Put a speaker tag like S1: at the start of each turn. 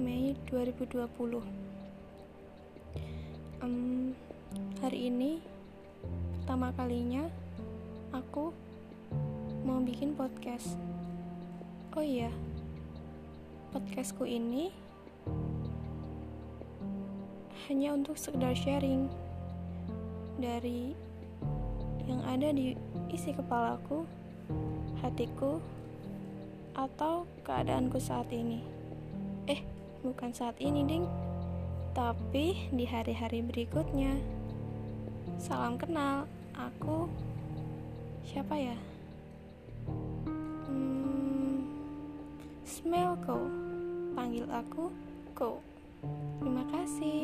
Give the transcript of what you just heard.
S1: Mei 2020 um, Hari ini pertama kalinya aku mau bikin podcast. Oh iya podcastku ini hanya untuk sekedar sharing dari yang ada di isi kepalaku, hatiku, atau keadaanku saat ini. Eh, bukan saat ini, Ding. Tapi di hari-hari berikutnya. Salam kenal, aku siapa ya? Hmm, smell ko. Panggil aku Ko. Terima kasih.